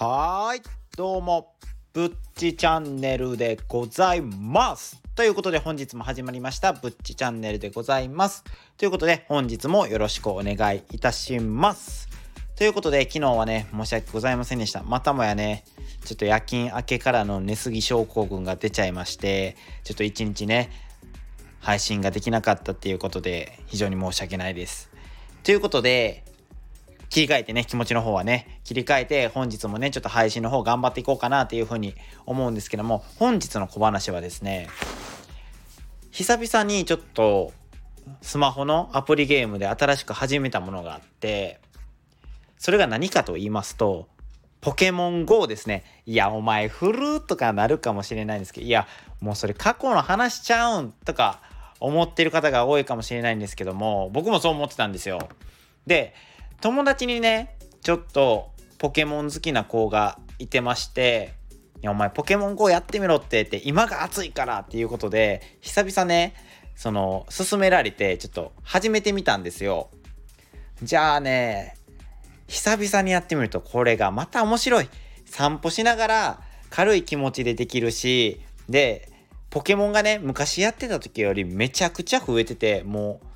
はーい、どうも、ぶっちチャンネルでございます。ということで本日も始まりました、ぶっちチャンネルでございます。ということで本日もよろしくお願いいたします。ということで昨日はね、申し訳ございませんでした。またもやね、ちょっと夜勤明けからの寝過ぎ症候群が出ちゃいまして、ちょっと一日ね、配信ができなかったっていうことで非常に申し訳ないです。ということで、切り替えてね、気持ちの方はね、切り替えて、本日もね、ちょっと配信の方頑張っていこうかなっていうふうに思うんですけども、本日の小話はですね、久々にちょっと、スマホのアプリゲームで新しく始めたものがあって、それが何かと言いますと、ポケモン GO ですね。いや、お前、フルーとかなるかもしれないんですけど、いや、もうそれ過去の話ちゃうんとか思ってる方が多いかもしれないんですけども、僕もそう思ってたんですよ。で、友達にねちょっとポケモン好きな子がいてまして「いやお前ポケモン GO やってみろって」って今が暑いからっていうことで久々ねその勧められてちょっと始めてみたんですよ。じゃあね久々にやってみるとこれがまた面白い。散歩しながら軽い気持ちでできるしでポケモンがね昔やってた時よりめちゃくちゃ増えててもう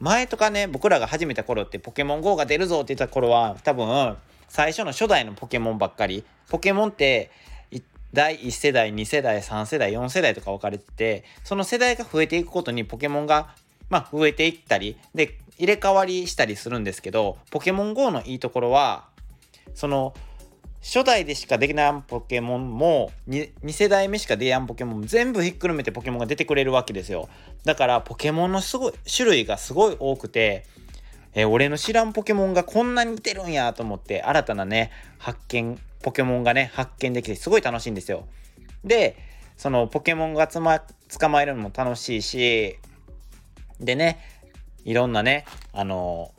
前とかね僕らが始めた頃ってポケモン GO が出るぞって言った頃は多分最初の初代のポケモンばっかり。ポケモンって第1世代2世代3世代4世代とか分かれててその世代が増えていくことにポケモンがまあ増えていったりで入れ替わりしたりするんですけどポケモン GO のいいところはその初代でしかできないポケモンも 2, 2世代目しか出やんポケモンも全部ひっくるめてポケモンが出てくれるわけですよ。だからポケモンのすごい種類がすごい多くて、えー俺の知らんポケモンがこんなに似てるんやと思って新たなね発見ポケモンがね発見できてすごい楽しいんですよ。でそのポケモンがつ、ま、捕まえるのも楽しいしでねいろんなねあの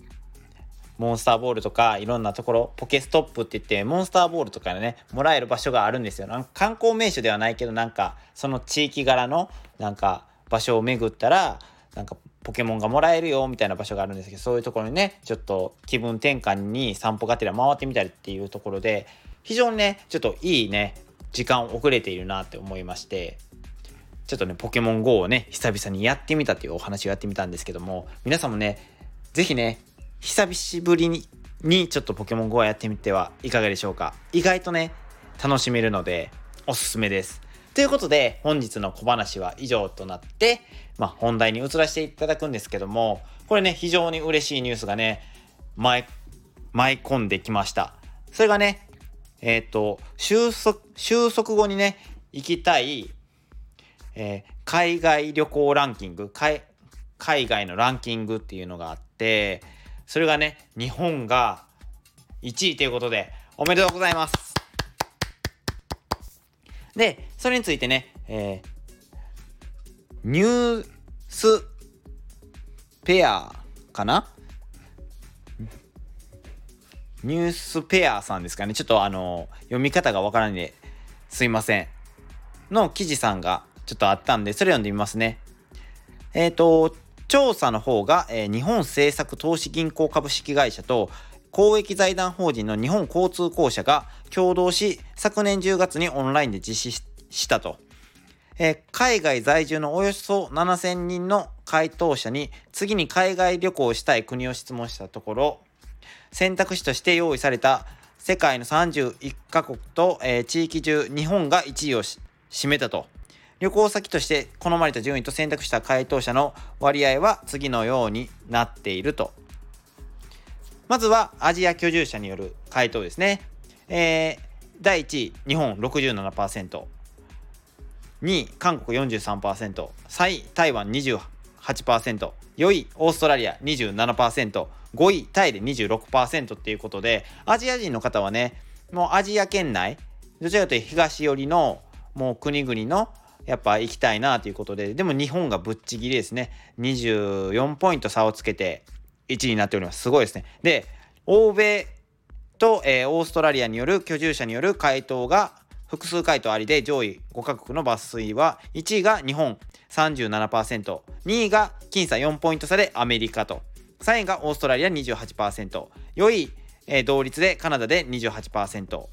モンスターボールとかいろんなところポケストップって言ってモンスターボールとかねもらえる場所があるんですよ。なんか観光名所ではないけどなんかその地域柄のなんか場所を巡ったらなんかポケモンがもらえるよみたいな場所があるんですけどそういうところにねちょっと気分転換に散歩がてら回ってみたりっていうところで非常にねちょっといいね時間遅れているなって思いましてちょっとねポケモン GO をね久々にやってみたっていうお話をやってみたんですけども皆さんもね是非ね久しぶりににちょっとポケモン GO をやってみてはいかがでしょうか？意外とね楽しめるのでおすすめです。ということで本日の小話は以上となって、まあ、本題に移らせていただくんですけどもこれね非常に嬉しいニュースがね舞舞い込んできました。それがねえっ、と収束収束後にね行きたい、えー海外旅行ランキング海外のランキングっていうのがあってそれがね日本が1位ということでおめでとうございます。でそれについてね、えーニュースペアかな？ニュースペアさんですかね。ちょっとあの読み方がわからないんですいません。の記事さんがちょっとあったんでそれ読んでみますね。えっ、と調査の方が、えー日本政策投資銀行株式会社と公益財団法人の日本交通公社が共同し昨年10月にオンラインで実施したと、えー海外在住のおよそ7000人の回答者に次に海外旅行をしたい国を質問したところ選択肢として用意された世界の31カ国と、えー地域中日本が1位を占めたと。旅行先として好まれた順位と選択した回答者の割合は次のようになっていると。まずはアジア居住者による回答ですね、えー第1位日本67% 2位韓国43%、3位台湾28%、4位オーストラリア27%、5位タイで26%っていうことで、アジア人の方はね、もうアジア圏内、どちらかというと東寄りのもう国々のやっぱ行きたいなということで、でも日本がぶっちぎりですね、24ポイント差をつけて1位になっております。すごいですね。で、欧米と、えーオーストラリアによる居住者による回答が複数回答ありで上位5カ国の抜粋は1位が日本 37%2 位が僅差4ポイント差でアメリカと。3位がオーストラリア 28%4 位、えー同率でカナダで28%、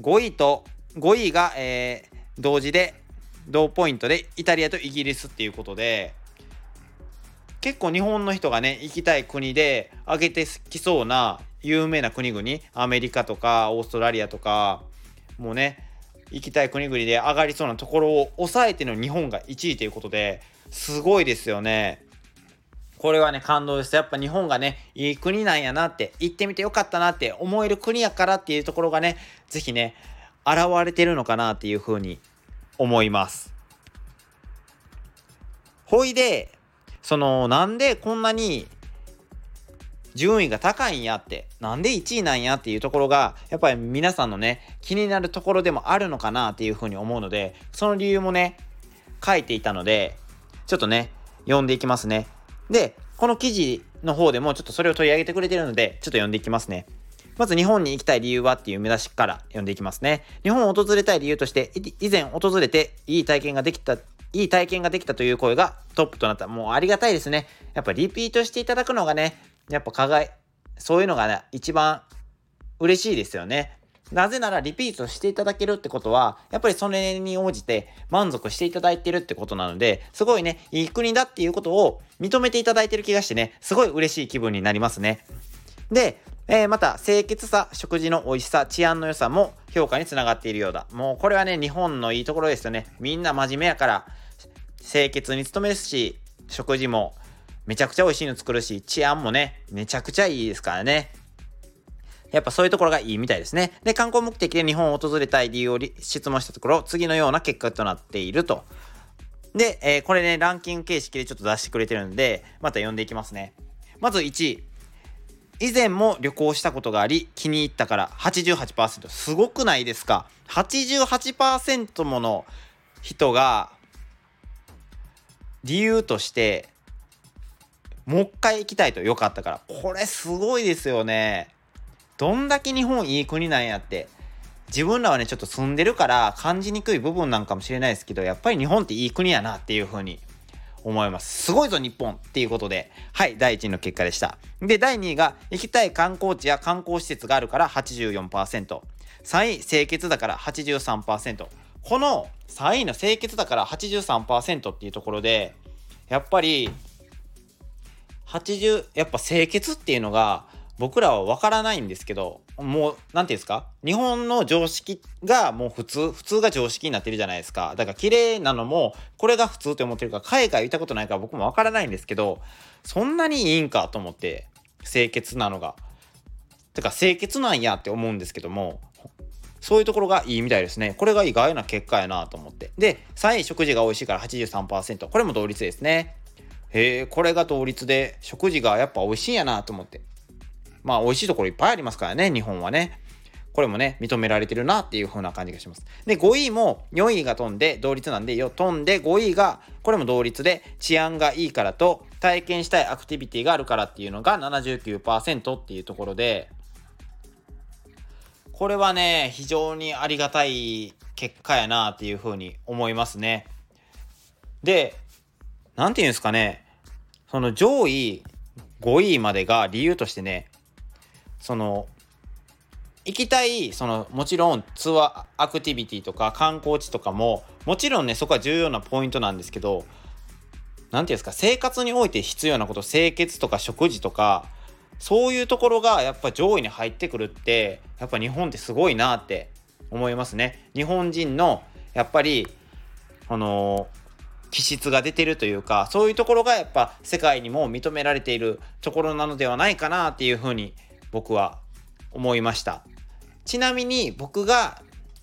5位と5位が、えー、同時で同ポイントでイタリアとイギリスっていうことで結構日本の人がね行きたい国で挙げてきそうな有名な国々アメリカとかオーストラリアとかもうね行きたい国々で上がりそうなところを抑えての日本が1位ということですごいですよね。これはね感動ですやっぱ日本がねいい国なんやなって行ってみてよかったなって思える国やからっていうところがね是非ね現れてるのかなっていうふうに思います。ほいでそのなんでこんなに順位が高いんやってなんで1位なんやっていうところがやっぱり皆さんのね気になるところでもあるのかなっていうふうに思うのでその理由もね書いていたのでちょっとね読んでいきますねでこの記事の方でもちょっとそれを取り上げてくれてるのでちょっと読んでいきますねまず日本に行きたい理由はっていう目指しから読んでいきますね。日本を訪れたい理由として、以前訪れていい体験ができた、いい体験ができたという声がトップとなった。もうありがたいですね。やっぱリピートしていただくのがね、やっぱ課外、そういうのがね、一番嬉しいですよね。なぜならリピートしていただけるってことは、やっぱりそれに応じて満足していただいてるってことなので、すごいね、いい国だっていうことを認めていただいてる気がしてね、すごい嬉しい気分になりますね。で、えー、また、清潔さ、食事の美味しさ、治安の良さも評価につながっているようだ。もうこれはね、日本のいいところですよね。みんな真面目やから、清潔に努めるし、食事もめちゃくちゃ美味しいの作るし、治安もね、めちゃくちゃいいですからね。やっぱそういうところがいいみたいですね。で、観光目的で日本を訪れたい理由を質問したところ、次のような結果となっていると。で、えー、これね、ランキング形式でちょっと出してくれてるんで、また読んでいきますね。まず1位。以前も旅行したことがあり気に入ったから88%すごくないですか？88%もの人が理由としてもう一回行きたいと。よかったから。これすごいですよね。どんだけ日本いい国なんやって。自分らはねちょっと住んでるから感じにくい部分なんかもしれないですけどやっぱり日本っていい国やなっていう風に思います。すごいぞ日本っていうことで、はい、第1位の結果でした。で、第2位が、行きたい観光地や観光施設があるから84%。3位、清潔だから83%。この3位の清潔だから83%っていうところで、やっぱり、80、やっぱ清潔っていうのが、僕らは分からないんですけどもう何て言うんですか？日本の常識がもう普通普通が常識になってるじゃないですかだから綺麗なのもこれが普通って思ってるから海外行ったことないから僕も分からないんですけどそんなにいいんかと思って清潔なのがてか清潔なんやって思うんですけどもそういうところがいいみたいですね。これが意外な結果やなと思って。で、3位、食事が美味しいから83%。これも同率ですね。へえ、これが同率で、食事がやっぱ美味しいんやなと思って。まあ美味しいところいっぱいありますからね、日本はね。これもね、認められてるなっていう風な感じがします。で、5位も4位が飛んで同率なんで、よ飛んで5位が、これも同率で治安がいいからと体験したいアクティビティがあるからっていうのが79%っていうところで、これはね、非常にありがたい結果やなっていう風に思いますね。で、なんて言うんですかね、その上位5位までが理由としてね、その行きたいそのもちろんツアーアクティビティとか観光地とかももちろんねそこは重要なポイントなんですけど何て言うんですか生活において必要なこと清潔とか食事とかそういうところがやっぱ上位に入ってくるってやっぱ日本ってすごいなって思いますね。日本人のやっぱりあの気質が出てるというかそういうところがやっぱ世界にも認められているところなのではないかなっていうふうに僕は思いました。ちなみに僕が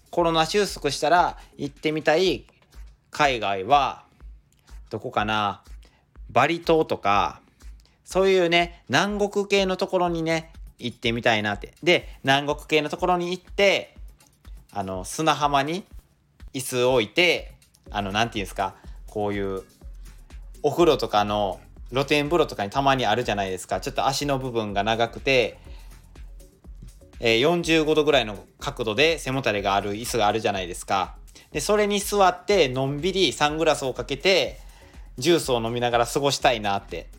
コロナ収束したら行ってみたい海外はどこかな？バリ島とかそういうね南国系のところにね行ってみたいなって。で南国系のところに行ってあの砂浜に椅子を置いてあの何て言うんですか？こういうお風呂とかの露天風呂とかにたまにあるじゃないですか。ちょっと足の部分が長くてえ、45度ぐらいの角度で背もたれがある椅子があるじゃないですか。で、それに座ってのんびりサングラスをかけてジュースを飲みながら過ごしたいなって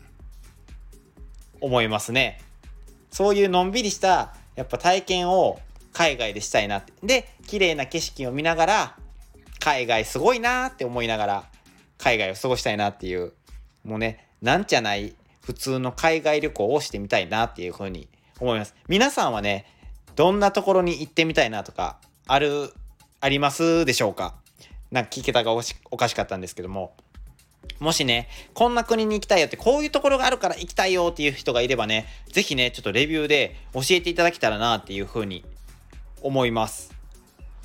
思いますね。そういうのんびりしたやっぱ体験を海外でしたいなって。で、綺麗な景色を見ながら、海外すごいなって思いながら、海外を過ごしたいなっていう、もうね、なんじゃない普通の海外旅行をしてみたいなっていうふうに思います。皆さんはね、どんなところに行ってみたいなとか、ある、ありますでしょうか？なんか聞けたがおかしかったんですけども、もしね、こんな国に行きたいよって、こういうところがあるから行きたいよっていう人がいればね、ぜひね、ちょっとレビューで教えていただけたらなっていうふうに思います。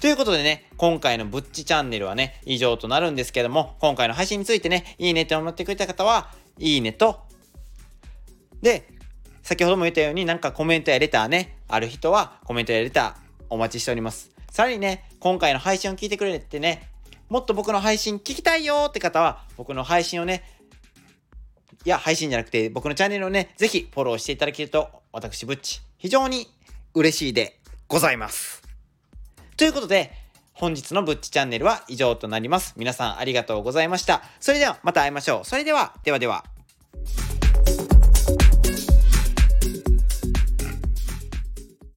ということでね、今回のぶっちチャンネルはね、以上となるんですけども、今回の配信についてね、いいねって思ってくれた方は、いいねと、で、先ほども言ったようになんかコメントやレターね、ある人はコメントやレターお待ちしております。さらにね、今回の配信を聞いてくれてね、もっと僕の配信聞きたいよって方は、僕の配信をね、いや、配信じゃなくて、僕のチャンネルをね、ぜひフォローしていただけると、私、ぶっち、非常に嬉しいでございます。ということで、本日のぶっちチャンネルは以上となります。皆さんありがとうございました。それではまた会いましょう。それでは、ではでは。